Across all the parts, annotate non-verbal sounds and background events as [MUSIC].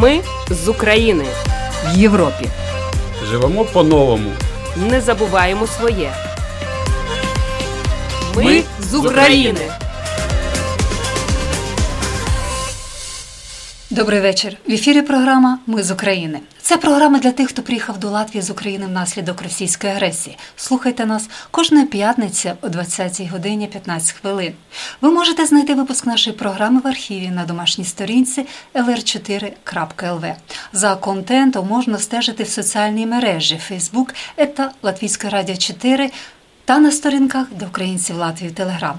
Ми з України в Європі. Живемо по-новому. Не забуваємо своє. Ми, Ми з України. Добрий вечір. В ефірі програма Ми з України. Це програма для тих, хто приїхав до Латвії з України внаслідок російської агресії. Слухайте нас кожної п'ятниці о 20 годині 15 хвилин. Ви можете знайти випуск нашої програми в архіві на домашній сторінці lr4.lv. За контентом можна стежити в соціальній мережі Facebook та Латвійське Радіо 4 та на сторінках для українців Латвії Телеграм.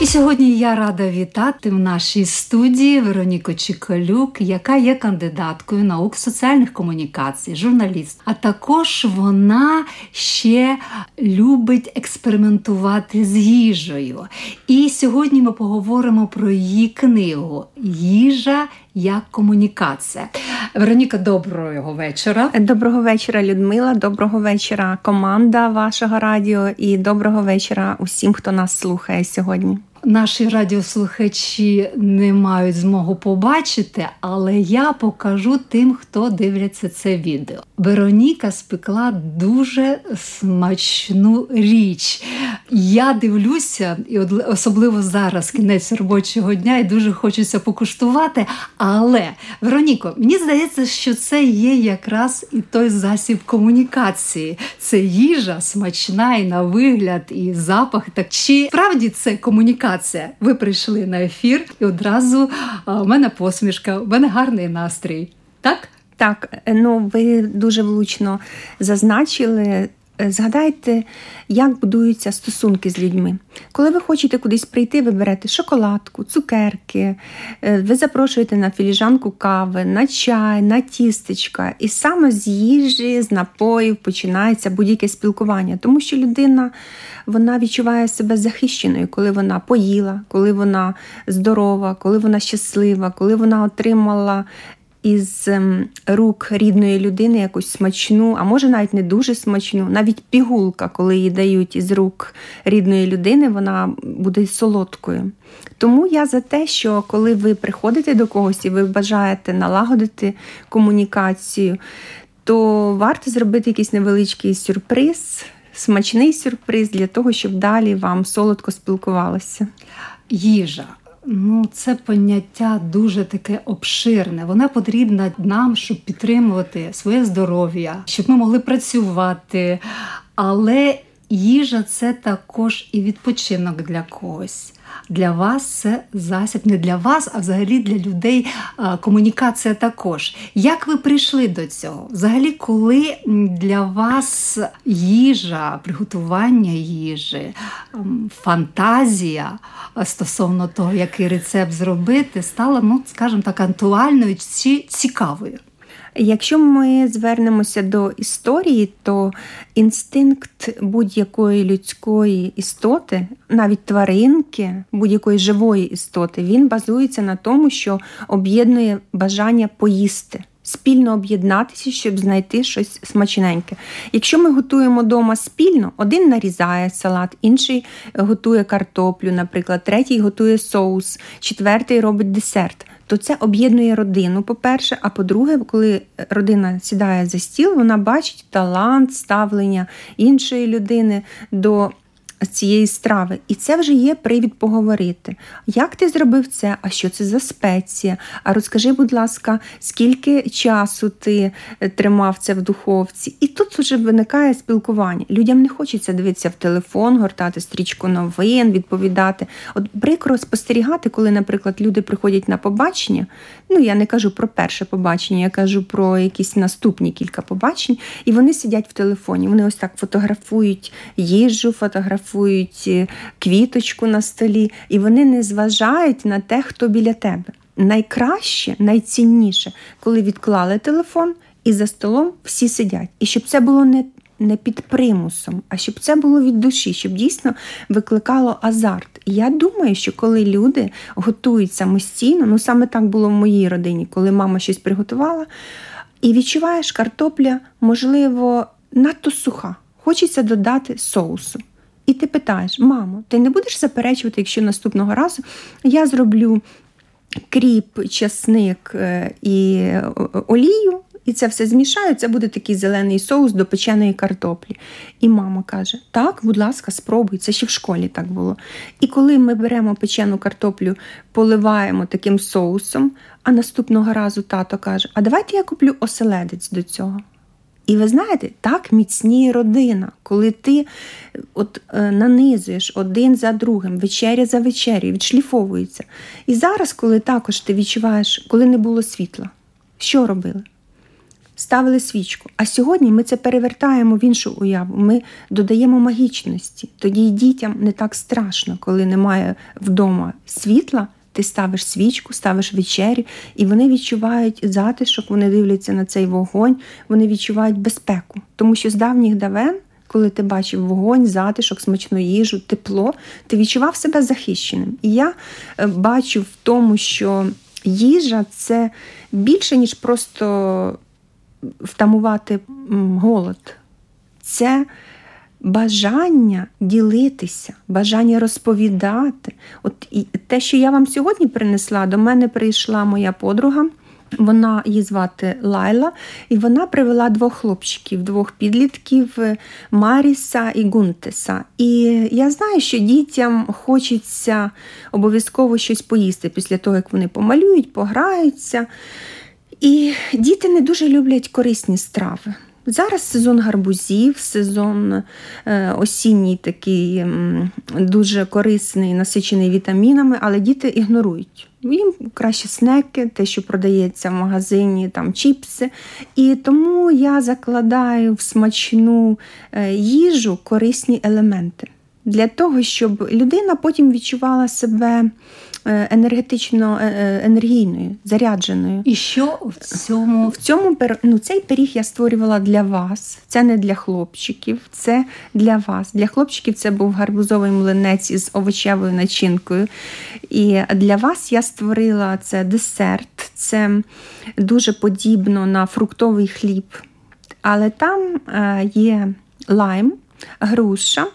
І сьогодні я рада вітати в нашій студії Вероніку Чіколюк, яка є кандидаткою наук соціальних комунікацій, журналіст. А також вона ще любить експериментувати з їжею. І сьогодні ми поговоримо про її книгу Їжа як комунікація. Вероніка, доброго вечора. Доброго вечора, Людмила. Доброго вечора, команда вашого радіо, і доброго вечора усім, хто нас слухає сьогодні. Наші радіослухачі не мають змогу побачити, але я покажу тим, хто дивляться це відео. Вероніка спекла дуже смачну річ. Я дивлюся, і особливо зараз кінець робочого дня, і дуже хочеться покуштувати. Але, Вероніко, мені здається, що це є якраз і той засіб комунікації. Це їжа смачна і на вигляд, і запах. Так чи справді це комунікація? Ви прийшли на ефір, і одразу у мене посмішка, у мене гарний настрій. Так? Так, ну ви дуже влучно зазначили Е, згадайте, як будуються стосунки з людьми. Коли ви хочете кудись прийти, ви берете шоколадку, цукерки, е, ви запрошуєте на філіжанку кави, на чай, на тістечка. І саме з їжі, з напоїв починається будь-яке спілкування, тому що людина вона відчуває себе захищеною, коли вона поїла, коли вона здорова, коли вона щаслива, коли вона отримала із ем, рук рідної людини якусь смачну, а може навіть не дуже смачну, навіть пігулка, коли її дають із рук рідної людини, вона буде солодкою. Тому я за те, що коли ви приходите до когось і ви бажаєте налагодити комунікацію, то варто зробити якийсь невеличкий сюрприз, смачний сюрприз для того, щоб далі вам солодко спілкувалося. Їжа. Ну, це поняття дуже таке обширне. Вона потрібна нам, щоб підтримувати своє здоров'я, щоб ми могли працювати. Але їжа це також і відпочинок для когось для вас це засіб не для вас, а взагалі для людей комунікація також. Як ви прийшли до цього? Взагалі, коли для вас їжа, приготування їжі, фантазія стосовно того, який рецепт зробити, стала, ну, скажімо так, актуальною чи цікавою? Якщо ми звернемося до історії, то інстинкт будь-якої людської істоти, навіть тваринки, будь-якої живої істоти, він базується на тому, що об'єднує бажання поїсти. Спільно об'єднатися, щоб знайти щось смачненьке. Якщо ми готуємо вдома спільно, один нарізає салат, інший готує картоплю, наприклад, третій готує соус, четвертий робить десерт то це об'єднує родину, по-перше, а по-друге, коли родина сідає за стіл, вона бачить талант, ставлення іншої людини до цієї страви. І це вже є привід поговорити. Як ти зробив це? А що це за спеція? А розкажи, будь ласка, скільки часу ти е, тримав це в духовці? І тут вже виникає спілкування. Людям не хочеться дивитися в телефон, гортати стрічку новин, відповідати. От прикро спостерігати, коли, наприклад, люди приходять на побачення. Ну, я не кажу про перше побачення, я кажу про якісь наступні кілька побачень, і вони сидять в телефоні. Вони ось так фотографують їжу, фотографують фотографують е, квіточку на столі, і вони не зважають на те, хто біля тебе. Найкраще, найцінніше, коли відклали телефон і за столом всі сидять. І щоб це було не не під примусом, а щоб це було від душі, щоб дійсно викликало азарт. І я думаю, що коли люди готують самостійно, ну саме так було в моїй родині, коли мама щось приготувала, і відчуваєш картопля, можливо, надто суха. Хочеться додати соусу. І ти питаєш, мамо, ти не будеш заперечувати, якщо наступного разу я зроблю кріп, часник е, і олію, і це все змішаю, це буде такий зелений соус до печеної картоплі. І мама каже: Так, будь ласка, спробуй, це ще в школі так було. І коли ми беремо печену картоплю, поливаємо таким соусом, а наступного разу тато каже: А давайте я куплю оселедець до цього. І ви знаєте, так міцніє родина, коли ти от е, нанизуєш один за другим, вечеря за вечерю, відшліфовується. І зараз, коли також ти відчуваєш, коли не було світла, що робили? Ставили свічку. А сьогодні ми це перевертаємо в іншу уяву. Ми додаємо магічності. Тоді й дітям не так страшно, коли немає вдома світла. Ти ставиш свічку, ставиш вечерю, і вони відчувають затишок, вони дивляться на цей вогонь, вони відчувають безпеку. Тому що з давніх давен, коли ти бачив вогонь, затишок, смачну їжу, тепло, ти відчував себе захищеним. І я е, бачу в тому, що їжа це більше, ніж просто втамувати голод. Це бажання ділитися, бажання розповідати. От і те, що я вам сьогодні принесла, до мене прийшла моя подруга. Вона її звати Лайла, і вона привела двох хлопчиків, двох підлітків Маріса і Гунтеса. І я знаю, що дітям хочеться обов'язково щось поїсти після того, як вони помалюють, пограються. І діти не дуже люблять корисні страви. Зараз сезон гарбузів, сезон е, осінній такий дуже корисний, насичений вітамінами, але діти ігнорують. Їм краще снеки, те, що продається в магазині, там чіпси. І тому я закладаю в смачну е, їжу корисні елементи для того, щоб людина потім відчувала себе. Е, енергетично е, е, енергійною, зарядженою. І що в цьому в цьому ну, цей пиріг я створювала для вас. Це не для хлопчиків, це для вас. Для хлопчиків це був гарбузовий млинець із овочевою начинкою. І для вас я створила це десерт, це дуже подібно на фруктовий хліб. Але там є лайм, груша.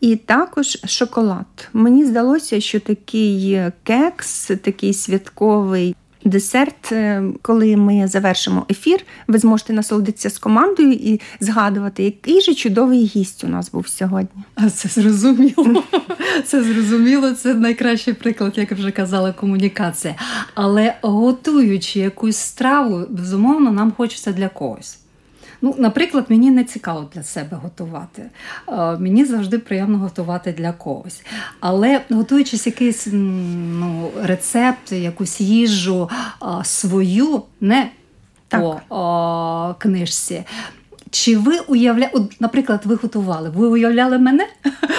І також шоколад. Мені здалося, що такий кекс, такий святковий десерт, е, коли ми завершимо ефір, ви зможете насолодитися з командою і згадувати, який же чудовий гість у нас був сьогодні. Це зрозуміло. Це зрозуміло, це найкращий приклад, як вже казала, комунікація. Але готуючи якусь страву, безумовно, нам хочеться для когось. Ну, Наприклад, мені не цікаво для себе готувати. Мені завжди приємно готувати для когось. Але готуючись якийсь ну, рецепт, якусь їжу свою, не так. по книжці. Чи ви уявляєте, наприклад, ви готували? Ви уявляли мене?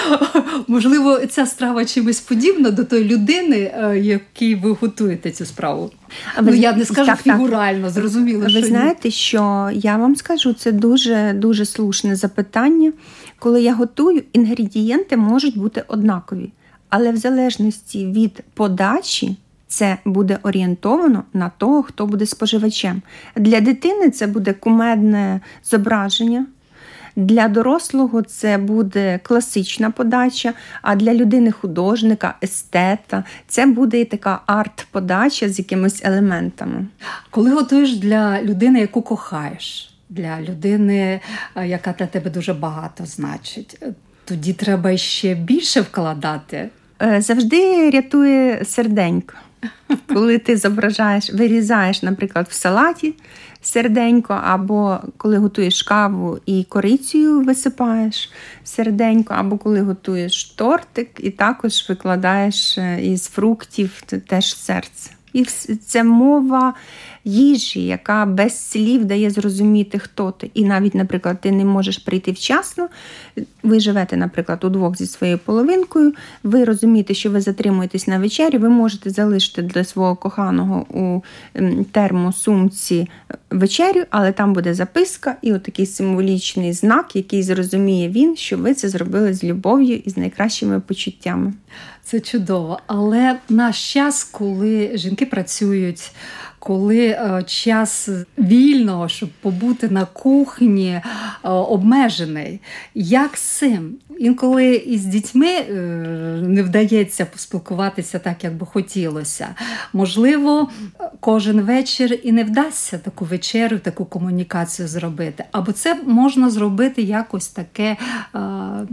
[LAUGHS] Можливо, ця страва чимось подібна до тої людини, е, якій ви готуєте цю справу? А ну, я не скажу так, фігурально, так. зрозуміло. Ви що знаєте, ні. що я вам скажу, це дуже дуже слушне запитання. Коли я готую, інгредієнти можуть бути однакові, але в залежності від подачі це буде орієнтовано на того, хто буде споживачем. Для дитини це буде кумедне зображення. Для дорослого це буде класична подача, а для людини-художника, естета це буде і така арт-подача з якимись елементами. Коли готуєш для людини, яку кохаєш, для людини, е, яка для тебе дуже багато значить, тоді треба ще більше вкладати. Е, завжди рятує серденько. Коли ти зображаєш, вирізаєш, наприклад, в салаті серденько, або коли готуєш каву і корицею висипаєш серденько, або коли готуєш тортик і також викладаєш е, із фруктів теж серце. І це мова їжі, яка без слів дає зрозуміти, хто ти. І навіть, наприклад, ти не можеш прийти вчасно. Ви живете, наприклад, удвох зі своєю половинкою. Ви розумієте, що ви затримуєтесь на вечері, ви можете залишити для свого коханого у термосумці вечерю, але там буде записка і отакий символічний знак, який зрозуміє він, що ви це зробили з любов'ю і з найкращими почуттями. Це чудово. Але наш час, коли жінки працюють, коли е, час вільного, щоб побути на кухні, е, обмежений. Як з цим? Інколи із дітьми е, не вдається поспілкуватися так, як би хотілося. Можливо, кожен вечір і не вдасться таку вечерю, таку комунікацію зробити. Або це можна зробити якось таке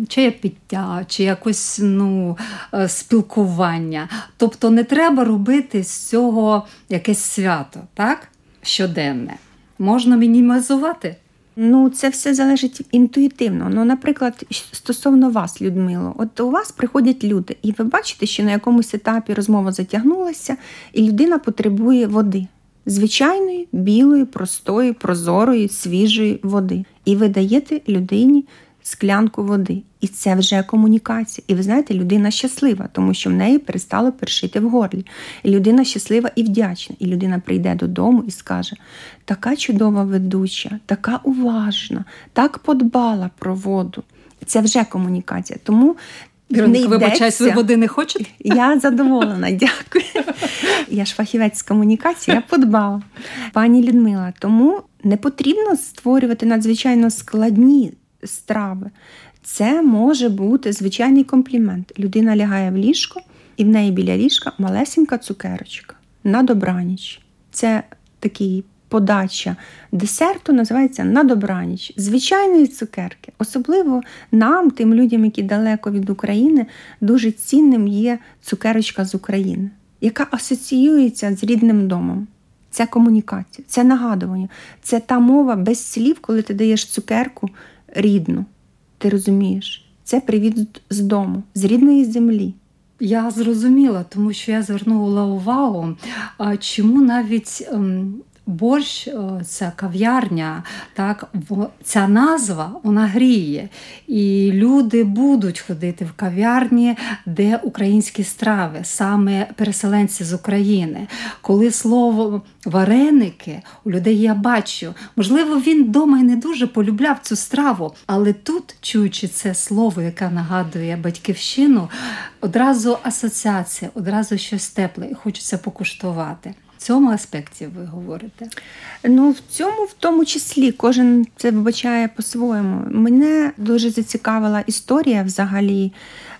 чаяпіття, чи якось ну, спілкування. Тобто не треба робити з цього якесь свято, так? Щоденне. Можна мінімізувати. Ну, це все залежить інтуїтивно. Ну, наприклад, стосовно вас, Людмило, от у вас приходять люди, і ви бачите, що на якомусь етапі розмова затягнулася, і людина потребує води. Звичайної, білої, простої, прозорої, свіжої води. І ви даєте людині склянку води. І це вже комунікація. І ви знаєте, людина щаслива, тому що в неї перестало першити в горлі. І людина щаслива і вдячна. І людина прийде додому і скаже: така чудова ведуча, така уважна, так подбала про воду. Це вже комунікація. Тому Віроника, вибачаюсь, ви води не хочете? Я задоволена, дякую. Я ж фахівець з комунікації, я подбала. Пані Людмила, тому не потрібно створювати надзвичайно складні страви. Це може бути звичайний комплімент. Людина лягає в ліжко, і в неї біля ліжка малесенька цукерочка на добраніч. Це такий подача десерту називається на добраніч. Звичайної цукерки. Особливо нам, тим людям, які далеко від України, дуже цінним є цукерочка з України, яка асоціюється з рідним домом. Це комунікація, це нагадування, це та мова без слів, коли ти даєш цукерку рідну. Ти розумієш? Це привіт з дому, з рідної землі. Я зрозуміла, тому що я звернула увагу, чому навіть ем, борщ, ця кав'ярня, так, ця назва вона гріє. І люди будуть ходити в кав'ярні, де українські страви, саме переселенці з України. Коли слово вареники у людей я бачу, можливо, він вдома і не дуже полюбляв цю страву, але тут, чуючи це слово, яке нагадує батьківщину, одразу асоціація, одразу щось тепле, і хочеться покуштувати цьому аспекті ви говорите? Ну, в цьому, в тому числі, кожен це вбачає по-своєму. Мене дуже зацікавила історія взагалі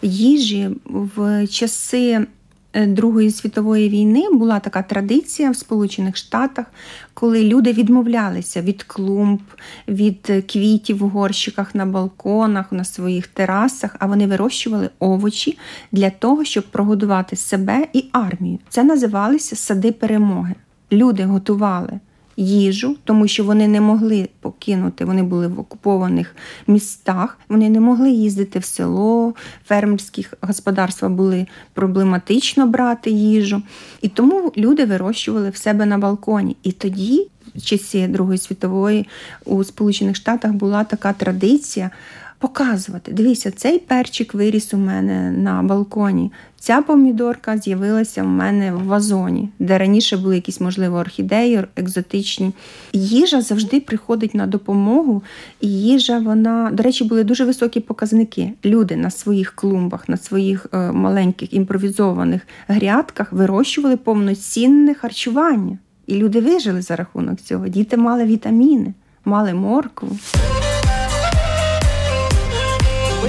їжі в часи Другої світової війни була така традиція в Сполучених Штатах, коли люди відмовлялися від клумб, від квітів в горщиках на балконах, на своїх терасах, а вони вирощували овочі для того, щоб прогодувати себе і армію. Це називалися сади перемоги. Люди готували їжу, тому що вони не могли покинути, вони були в окупованих містах, вони не могли їздити в село, фермерські господарства були проблематично брати їжу. І тому люди вирощували в себе на балконі. І тоді, в часі Другої світової, у Сполучених Штатах була така традиція показувати. Дивіться, цей перчик виріс у мене на балконі. Ця помідорка з'явилася в мене в вазоні, де раніше були якісь, можливо, орхідеї, екзотичні. Їжа завжди приходить на допомогу, і їжа, вона, до речі, були дуже високі показники. Люди на своїх клумбах, на своїх е, маленьких імпровізованих грядках вирощували повноцінне харчування. І люди вижили за рахунок цього. Діти мали вітаміни, мали моркву.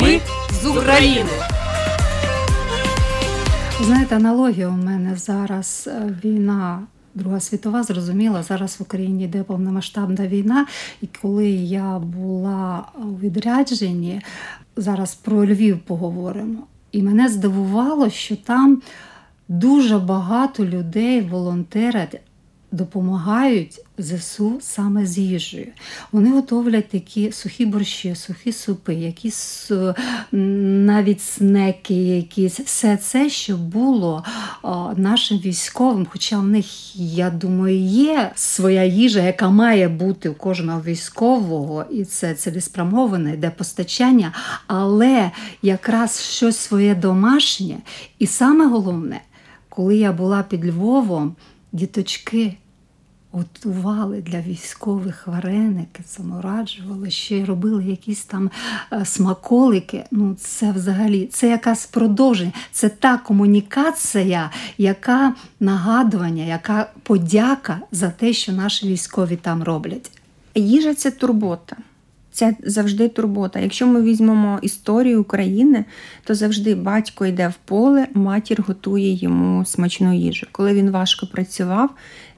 Ми з України. Знаєте, аналогія у мене зараз е, війна. Друга світова зрозуміла, зараз в Україні йде повномасштабна війна. І коли я була у відрядженні, зараз про Львів поговоримо. І мене здивувало, що там дуже багато людей волонтерять допомагають ЗСУ саме з їжею. Вони готовлять такі сухі борщі, сухі супи, якісь навіть снеки, якісь все це, що було нашим військовим. Хоча в них, я думаю, є своя їжа, яка має бути у кожного військового, і це цілеспрямоване, йде постачання, але якраз щось своє домашнє. І саме головне, коли я була під Львовом діточки готували для військових вареники, самораджували, ще й робили якісь там е, смаколики. Ну, це взагалі це якась продовження, це та комунікація, яка нагадування, яка подяка за те, що наші військові там роблять. Їжа це турбота. Це завжди турбота. Якщо ми візьмемо історію України, то завжди батько йде в поле, матір готує йому смачну їжу. Коли він важко працював,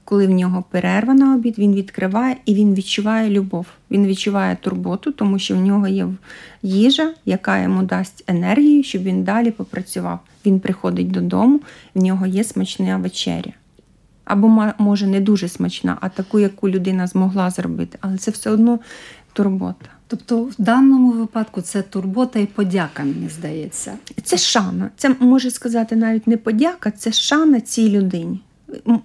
коли в нього перерва на обід, він відкриває і він відчуває любов. Він відчуває турботу, тому що в нього є їжа, яка йому дасть енергію, щоб він далі попрацював. Він приходить додому, в нього є смачна вечеря. Або може не дуже смачна, а таку, яку людина змогла зробити. Але це все одно турбота. Тобто в даному випадку це турбота і подяка, мені здається. Це шана. Це може сказати навіть не подяка, це шана цій людині.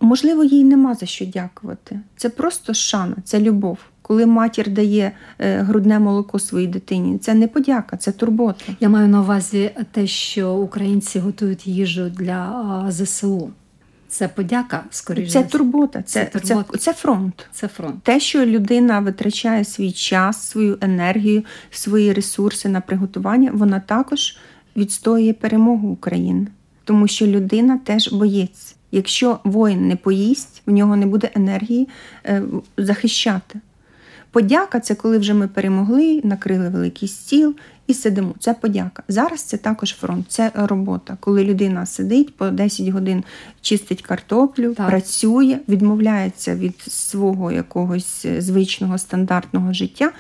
Можливо, їй нема за що дякувати. Це просто шана, це любов. Коли матір дає е, грудне молоко своїй дитині, це не подяка, це турбота. Я маю на увазі те, що українці готують їжу для ЗСУ. Це подяка, скоріше. Це турбота, це, це, турбота. це, це фронт. Це фронт. Те, що людина витрачає свій час, свою енергію, свої ресурси на приготування, вона також відстоює перемогу України, тому що людина теж боєць. Якщо воїн не поїсть, в нього не буде енергії е, захищати. Подяка це коли вже ми перемогли, накрили великий стіл і сидимо. Це подяка. Зараз це також фронт, це робота. Коли людина сидить по 10 годин, чистить картоплю, так. працює, відмовляється від свого якогось звичного стандартного життя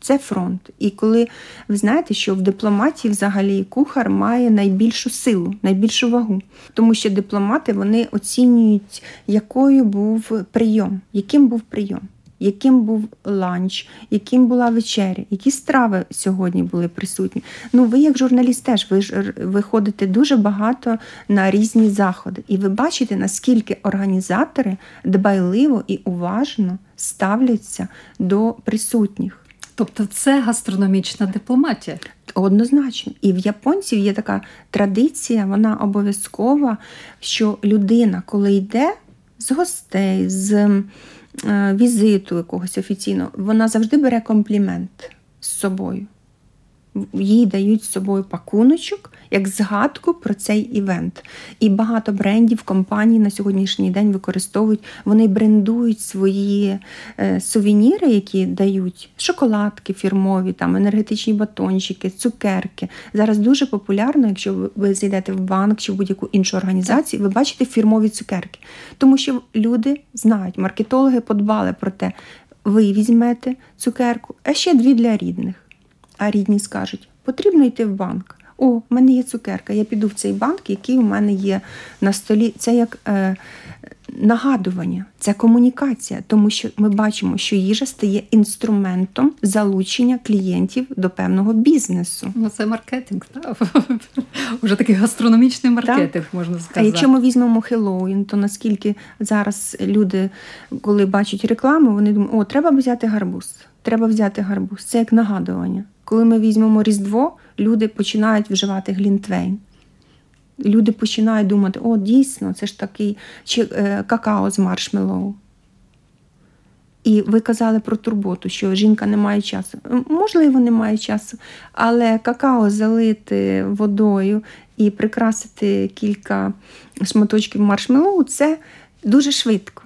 це фронт. І коли ви знаєте, що в дипломатії взагалі кухар має найбільшу силу, найбільшу вагу, тому що дипломати вони оцінюють, якою був прийом, яким був прийом. Яким був ланч, яким була вечеря, які страви сьогодні були присутні. Ну, ви, як журналіст, теж ви ж виходите дуже багато на різні заходи, і ви бачите, наскільки організатори дбайливо і уважно ставляться до присутніх. Тобто це гастрономічна дипломатія. Однозначно. І в японців є така традиція, вона обов'язкова, що людина, коли йде з гостей, з візиту якогось офіційного, вона завжди бере комплімент з собою їй дають з собою пакуночок як згадку про цей івент. І багато брендів, компаній на сьогоднішній день використовують, вони брендують свої е, сувеніри, які дають шоколадки фірмові, там енергетичні батончики, цукерки. Зараз дуже популярно, якщо ви зайдете в банк чи в будь-яку іншу організацію, ви бачите фірмові цукерки. Тому що люди знають, маркетологи подбали про те, ви візьмете цукерку, а ще дві для рідних. А рідні скажуть, потрібно йти в банк. О, в мене є цукерка, я піду в цей банк, який у мене є на столі. Це як е, нагадування, це комунікація, тому що ми бачимо, що їжа стає інструментом залучення клієнтів до певного бізнесу. Ну, Це маркетинг, так? [LAUGHS] Уже такий гастрономічний маркетинг, так. можна сказати. А якщо ми візьмемо Хеллоуін, то наскільки зараз люди, коли бачать рекламу, вони думають, о, треба взяти гарбуз. Треба взяти гарбуз. Це як нагадування. Коли ми візьмемо Різдво, люди починають вживати глінтвейн. Люди починають думати, о, дійсно, це ж такий чи е, какао з маршмеллоу. І ви казали про турботу, що жінка не має часу. Можливо, не має часу, але какао залити водою і прикрасити кілька шматочків маршмеллоу – це дуже швидко.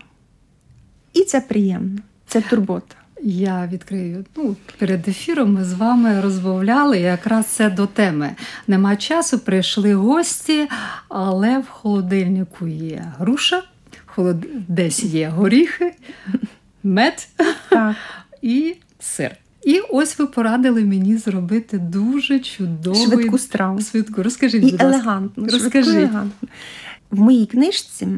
І це приємно, це турбота. Я відкрию ну, перед ефіром. Ми з вами розмовляли якраз це до теми. Нема часу, прийшли гості, але в холодильнику є груша, холод... десь є горіхи, мед так. [LAUGHS] і сир. І ось ви порадили мені зробити дуже чудову швидку страву. Свідку. Розкажіть, і будь елегантну. Розкажіть. елегантну. В моїй книжці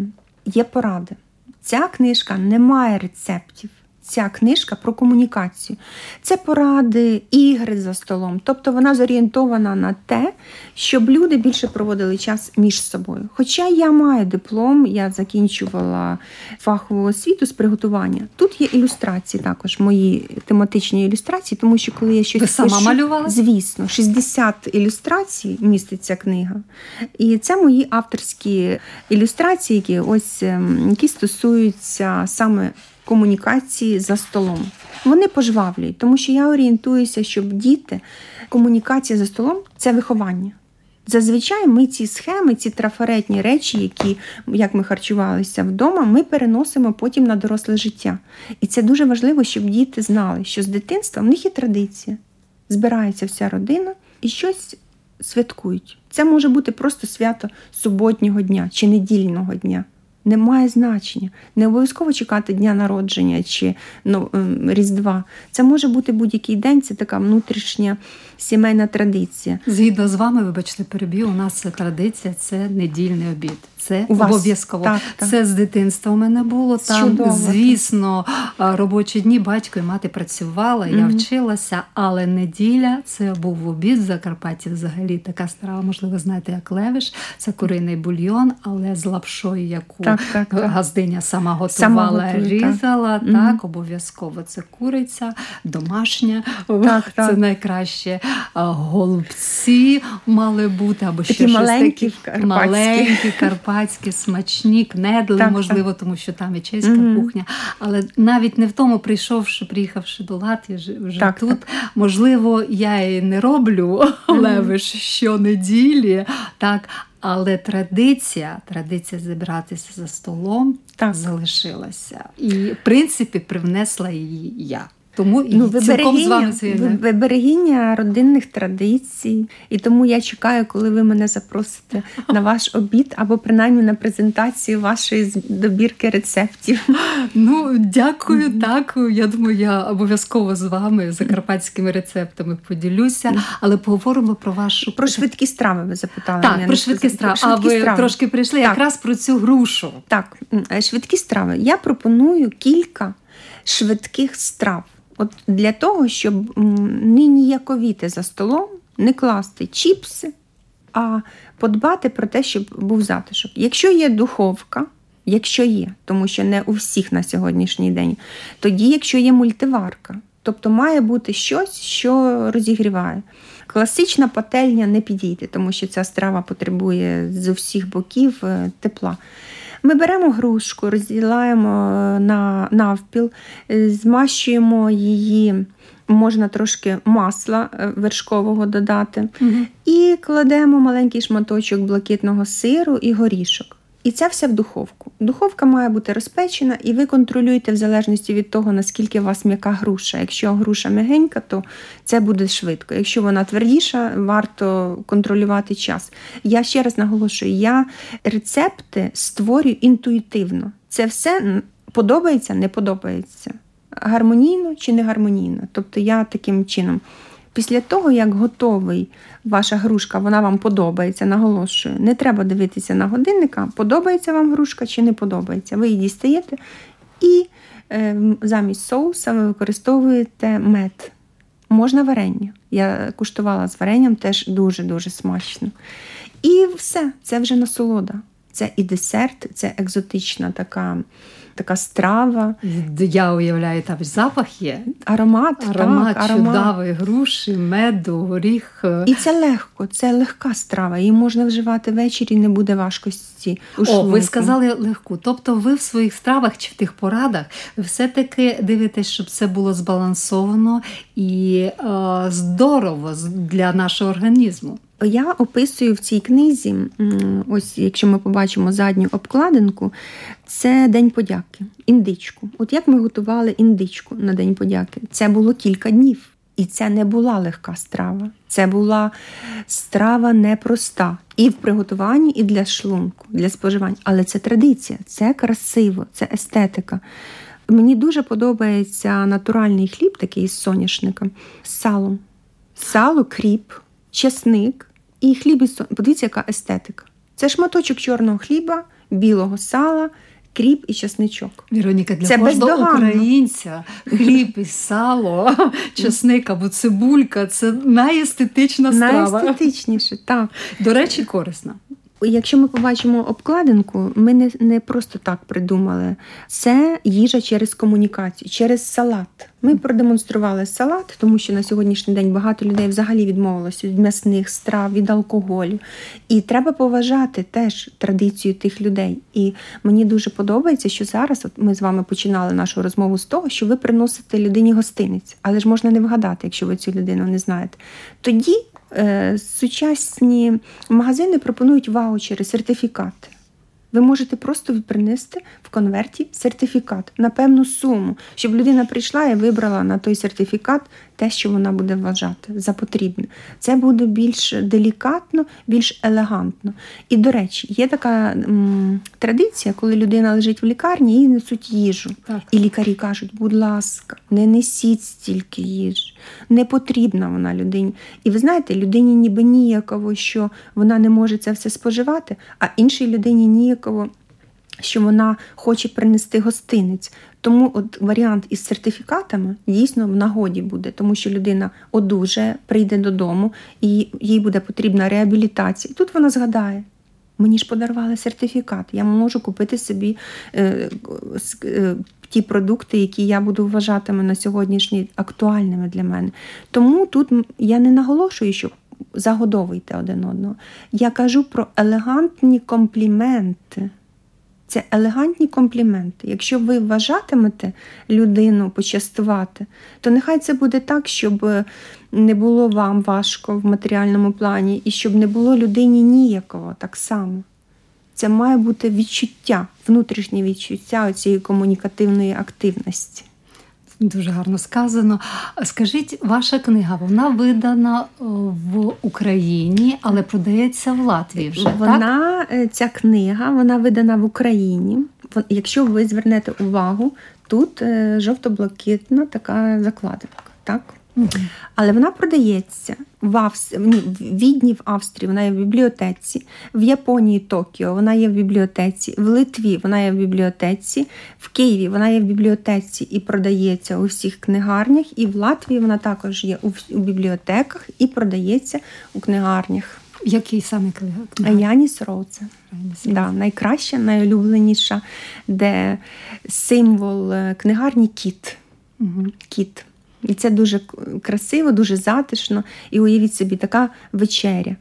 є поради Ця книжка не має рецептів. Ця книжка про комунікацію. Це поради, ігри за столом. Тобто вона зорієнтована на те, щоб люди більше проводили час між собою. Хоча я маю диплом, я закінчувала фахову освіту з приготування. Тут є ілюстрації також, мої тематичні ілюстрації, тому що коли я щось Ви сама пишу, малювала? Звісно, 60 ілюстрацій містить ця книга. І це мої авторські ілюстрації, які ось ем, які стосуються саме комунікації за столом. Вони пожвавлюють, тому що я орієнтуюся, щоб діти комунікація за столом це виховання. Зазвичай ми ці схеми, ці трафаретні речі, які як ми харчувалися вдома, ми переносимо потім на доросле життя. І це дуже важливо, щоб діти знали, що з дитинства в них є традиція. Збирається вся родина і щось святкують. Це може бути просто свято суботнього дня чи недільного дня. Не має значення. Не обов'язково чекати дня народження чи ну, ем, Різдва. Це може бути будь-який день, це така внутрішня сімейна традиція. Згідно з вами, вибачте, переб'ю, у нас традиція, це недільний обід. Це обов'язково. Так, так. Це з дитинства у мене було. Там, Чудово, звісно, а, робочі дні батько і мати працювала, я вчилася, але неділя це був обід в Закарпатті. Взагалі така страва, можливо, знаєте, як левиш. Це куриний бульйон, але з лапшою, яку Так, так, так. газдиня сама готувала, Сама готує, так. різала. Мгм. Так, обов'язково це куриця, домашня. Так, це так. найкраще. Голубці мали бути, або ще Такі щось маленькі, таке. карпатські. маленькі, карпатські, смачні, кнедли, Так, можливо, тому що там і чеська Мгм. кухня. Але навіть не в тому, прийшовши, приїхавши до Латвії, вже, вже Так, тут, так. можливо, я і не роблю левиш щонеділі, так. Але традиція, традиція зібратися за столом Так. залишилася. І, в принципі, привнесла її я. Тому і Ну, цілком з вами берегиня родинних традицій, і тому я чекаю, коли ви мене запросите на ваш обід або принаймні на презентацію вашої добірки рецептів. Ну, дякую, так. Я думаю, я обов'язково з вами закарпатськими рецептами поділюся, але поговоримо про вашу Про швидкі страви ви запитали. так, мене, про швидкі страви. А ви страви. трошки прийшли Так. якраз про цю грушу. Так, е, швидкі страви. Я пропоную кілька швидких страв. От для того, щоб не ніяковіти за столом, не класти чіпси, а подбати про те, щоб був затишок. Якщо є духовка, якщо є, тому що не у всіх на сьогоднішній день, тоді, якщо є мультиварка, тобто має бути щось, що розігріває. Класична пательня не підійде, тому що ця страва потребує з усіх боків е, тепла. Ми беремо грушку, розділяємо е, на навпіл, е, змащуємо її, можна трошки масла е, вершкового додати, і кладемо маленький шматочок блакитного сиру і горішок. І це все в духовку. Духовка має бути розпечена, і ви контролюєте в залежності від того, наскільки у вас м'яка груша. Якщо груша м'ягенька, то це буде швидко. Якщо вона твердіша, варто контролювати час. Я ще раз наголошую: я рецепти створюю інтуїтивно. Це все подобається, не подобається. Гармонійно чи не гармонійно. Тобто я таким чином. Після того, як готовий ваша грушка, вона вам подобається, наголошую, не треба дивитися на годинника, подобається вам грушка чи не подобається. Ви її дістаєте і е, замість соуса ви використовуєте мед. Можна варення. Я куштувала з варенням, теж дуже-дуже смачно. І все, це вже насолода. Це і десерт, це екзотична така, така страва, Я уявляю, там запах є. аромат, Аромат так, аромат. чудовий, груші, меду, горіх. І це легко, це легка страва. Її можна вживати ввечері, не буде важкості. У О, ви сказали легку. Тобто ви в своїх стравах чи в тих порадах все-таки дивитесь, щоб це було збалансовано і е, здорово для нашого організму. Я описую в цій книзі, ось якщо ми побачимо задню обкладинку, це День подяки, індичку. От як ми готували індичку на День подяки? Це було кілька днів. І це не була легка страва. Це була страва непроста і в приготуванні, і для шлунку, для споживання. Але це традиція, це красиво, це естетика. Мені дуже подобається натуральний хліб, такий з соняшника, з салом. Сало, кріп, чесник і хліб із сон- Подивіться, яка естетика. Це шматочок чорного хліба, білого сала, кріп і часничок. Віроніка, для Це кожного бездоганно. українця хліб і сало, [LAUGHS] часник або цибулька це найестетична страва. Найестетичніше, так. До речі, корисна. Якщо ми побачимо обкладинку, ми не, не просто так придумали. Це їжа через комунікацію, через салат. Ми продемонстрували салат, тому що на сьогоднішній день багато людей взагалі відмовилося від м'ясних страв, від алкоголю. І треба поважати теж традицію тих людей. І мені дуже подобається, що зараз от ми з вами починали нашу розмову з того, що ви приносите людині гостиниць, але ж можна не вгадати, якщо ви цю людину не знаєте. Тоді сучасні магазини пропонують ваучери, сертифікати. Ви можете просто принести в конверті сертифікат на певну суму, щоб людина прийшла і вибрала на той сертифікат те, що вона буде вважати за потрібне. Це буде більш делікатно, більш елегантно. І, до речі, є така м, традиція, коли людина лежить в лікарні, їй несуть їжу. Так. І лікарі кажуть, будь ласка, не несіть стільки їжі. Не потрібна вона людині. І ви знаєте, людині ніби ніяково, що вона не може це все споживати, а іншій людині ніяково, що вона хоче принести гостинець. Тому от варіант із сертифікатами дійсно в нагоді буде, тому що людина одужає, прийде додому, і їй буде потрібна реабілітація. І тут вона згадає. Мені ж подарували сертифікат. Я можу купити собі е, е, ті продукти, які я буду вважатиме на сьогоднішній актуальними для мене. Тому тут я не наголошую, що загодовуйте один одного. Я кажу про елегантні компліменти. Це елегантні компліменти. Якщо ви вважатимете людину почастувати, то нехай це буде так, щоб не було вам важко в матеріальному плані, і щоб не було людині ніякого так само. Це має бути відчуття, внутрішнє відчуття цієї комунікативної активності. Дуже гарно сказано. Скажіть, ваша книга вона видана е, в Україні, але продається в Латвії вже. так? Вона, е, ця книга, вона видана в Україні. Якщо ви звернете увагу, тут е, жовто-блакитна така закладинка. Так? Але вона продається в, Авс... ні, в Відні в Австрії, вона є в бібліотеці, в Японії Токіо вона є в бібліотеці, в Литві вона є в бібліотеці, в Києві вона є в бібліотеці і продається у всіх книгарнях, і в Латвії вона також є у, бібліотеках і продається у книгарнях. Який саме книга? А? Яніс Роуце. Да, найкраща, найулюбленіша, де символ е, книгарні кіт. Мгм. кіт. І це дуже красиво, дуже затишно. І уявіть собі, така вечеря.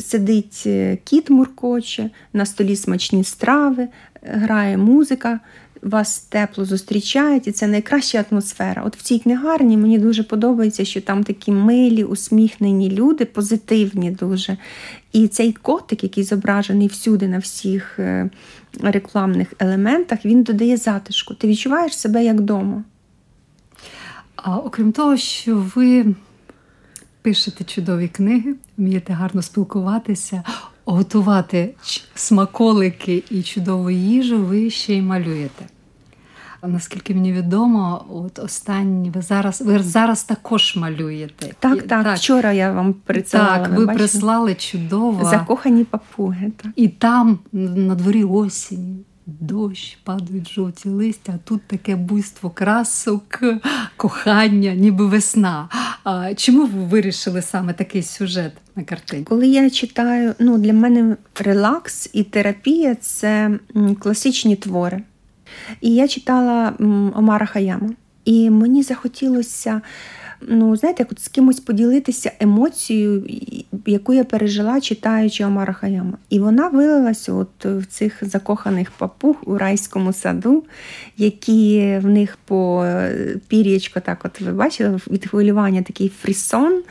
Сидить е, кіт муркоче, на столі смачні страви, грає музика, вас тепло зустрічають, і це найкраща атмосфера. От в цій книгарні мені дуже подобається, що там такі милі, усміхнені люди, позитивні дуже. І цей котик, який зображений всюди на всіх е, рекламних елементах, він додає затишку. Ти відчуваєш себе як вдома. А окрім того, що ви пишете чудові книги, вмієте гарно спілкуватися, готувати смаколики і чудову їжу, ви ще й малюєте. Наскільки мені відомо, от останні ви зараз ви зараз також малюєте. Так, І- так, Вчора я вам присилала. так, ви бачите? прислали чудово. закохані папуги. Так. І там на дворі осінь, дощ, падають жовті листя, а тут таке буйство красок, кохання, ніби весна. А чому ви вирішили саме такий сюжет на картині? Коли я читаю, ну для мене релакс і терапія це класичні твори. І я читала Омара Хаяма. І мені захотілося, ну, знаєте, як от з кимось поділитися емоцією, яку я пережила, читаючи Омара Хаяма. І вона вилилася от в цих закоханих папуг у райському саду, які в них по е, пір'ячко, так от ви бачили, від хвилювання такий фрісон.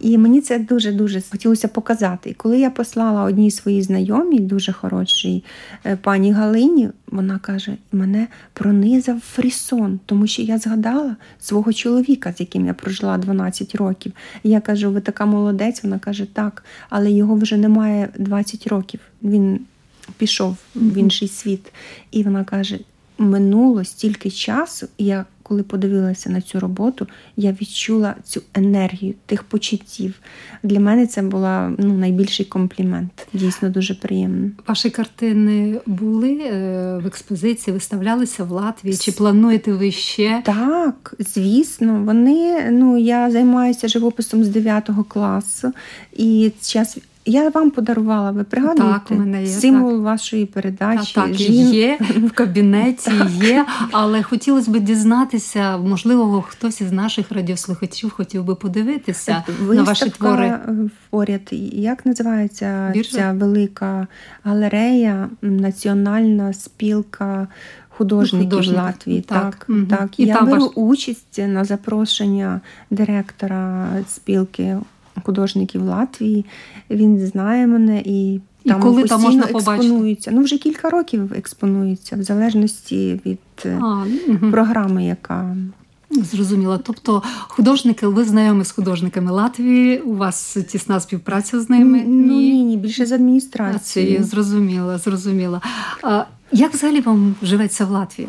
І мені це дуже-дуже хотілося показати. І коли я послала одній своїй знайомій, дуже хорошій е, пані Галині, вона каже: мене пронизав фрісон, тому що я згадала свого чоловіка, з яким я прожила 12 років. І я кажу, ви така молодець. Вона каже, так, але його вже немає 20 років. Він пішов в інший світ. І вона каже: минуло стільки часу, я коли подивилася на цю роботу, я відчула цю енергію тих почуттів. Для мене це була ну, найбільший комплімент. Дійсно дуже приємно. Ваші картини були е, в експозиції, виставлялися в Латвії? Чи плануєте ви ще? Так, звісно, вони. Ну я займаюся живописом з 9 класу, і час. Я вам подарувала, ви пригадуєте? Так, у мене є, символ так. вашої передачі. Так, так, Жін- є в кабінеті, є, але хотілося б дізнатися, можливо, хтось із наших радіослухачів хотів би подивитися на ваші твори. поряд. Як називається Біржа? ця велика галерея, Національна спілка художників Художників, Латвії? так. Так, так. І Я там беру ваш- участь на запрошення директора спілки художників Латвії. Він знає мене і. І Там коли там постійно можна побачити? експонується. Ну, вже кілька років експонується, в залежності від е, А, мгм. програми, яка Зрозуміло. Тобто, художники, ви знайомі з художниками Латвії, у вас тісна співпраця з ними? ну ні, ні, більше з А, адміністрації. це зрозуміло, зрозуміло. А, як взагалі вам живеться в Латвії?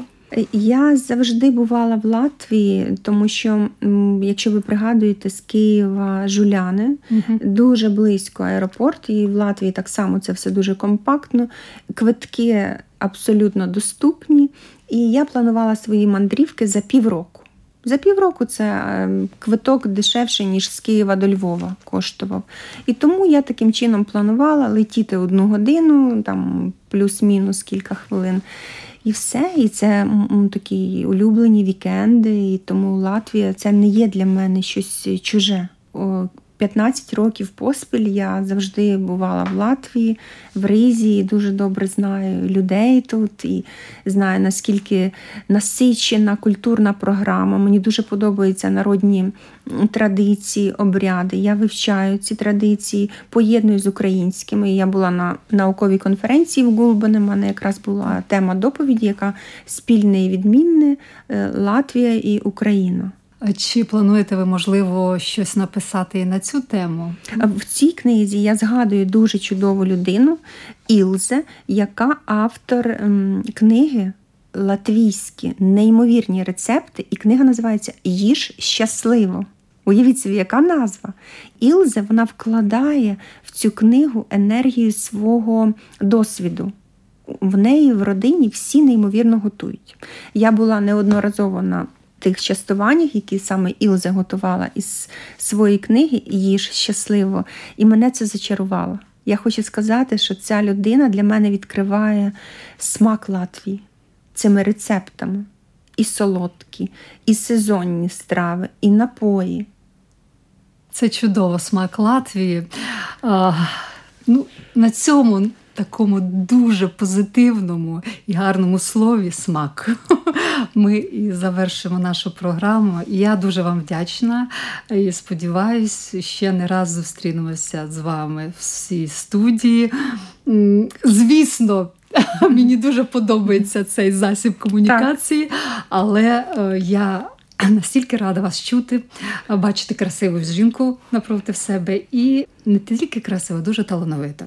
Я завжди бувала в Латвії, тому що, якщо ви пригадуєте, з Києва Жуляни дуже близько аеропорт, і в Латвії так само це все дуже компактно. Квитки абсолютно доступні. І я планувала свої мандрівки за півроку. За півроку це е, квиток дешевший, ніж з Києва до Львова коштував. І тому я таким чином планувала летіти одну годину, там плюс-мінус кілька хвилин. І все. І це такі улюблені вікенди. І тому Латвія це не є для мене щось чуже. О, 15 років поспіль я завжди бувала в Латвії, в Ризі, і дуже добре знаю людей тут і знаю, наскільки насичена культурна програма. Мені дуже подобаються народні традиції, обряди. Я вивчаю ці традиції, поєдную з українськими. Я була на науковій конференції в Гулбені. У мене якраз була тема доповіді, яка спільне і відмінне Латвія і Україна. Чи плануєте ви, можливо, щось написати і на цю тему? В цій книзі я згадую дуже чудову людину Ілзе, яка автор ем, книги Латвійські неймовірні рецепти, і книга називається Їж щасливо. Уявіть собі, яка назва. Ілзе вона вкладає в цю книгу енергію свого досвіду. В неї в родині всі неймовірно готують. Я була неодноразово на тих частуваннях, які саме Ілза готувала із своєї книги Їж щасливо, і мене це зачарувало. Я хочу сказати, що ця людина для мене відкриває смак Латвії цими рецептами. І солодкі, і сезонні страви, і напої. Це чудово смак Латвії. А, ну, на цьому такому дуже позитивному і гарному слові смак. [LAUGHS] Ми і завершимо нашу програму. Я дуже вам вдячна і сподіваюся, ще не раз зустрінемося з вами в цій студії. Звісно. [LAUGHS] Мені дуже подобається цей засіб комунікації, але е, я настільки рада вас чути, бачити красиву жінку напроти себе і не тільки красива, дуже талановита.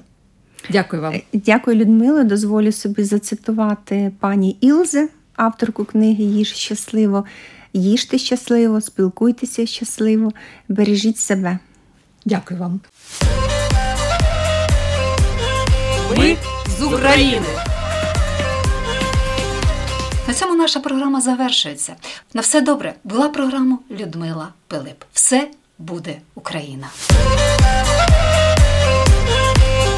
Дякую вам. Дякую, Людмила. Дозволю собі зацитувати пані Ілзе, авторку книги Їж щасливо. Їжте щасливо, спілкуйтеся щасливо, бережіть себе. Дякую вам. Ми з України. На цьому наша програма завершується. На все добре. Була програма Людмила Пилип. Все буде Україна.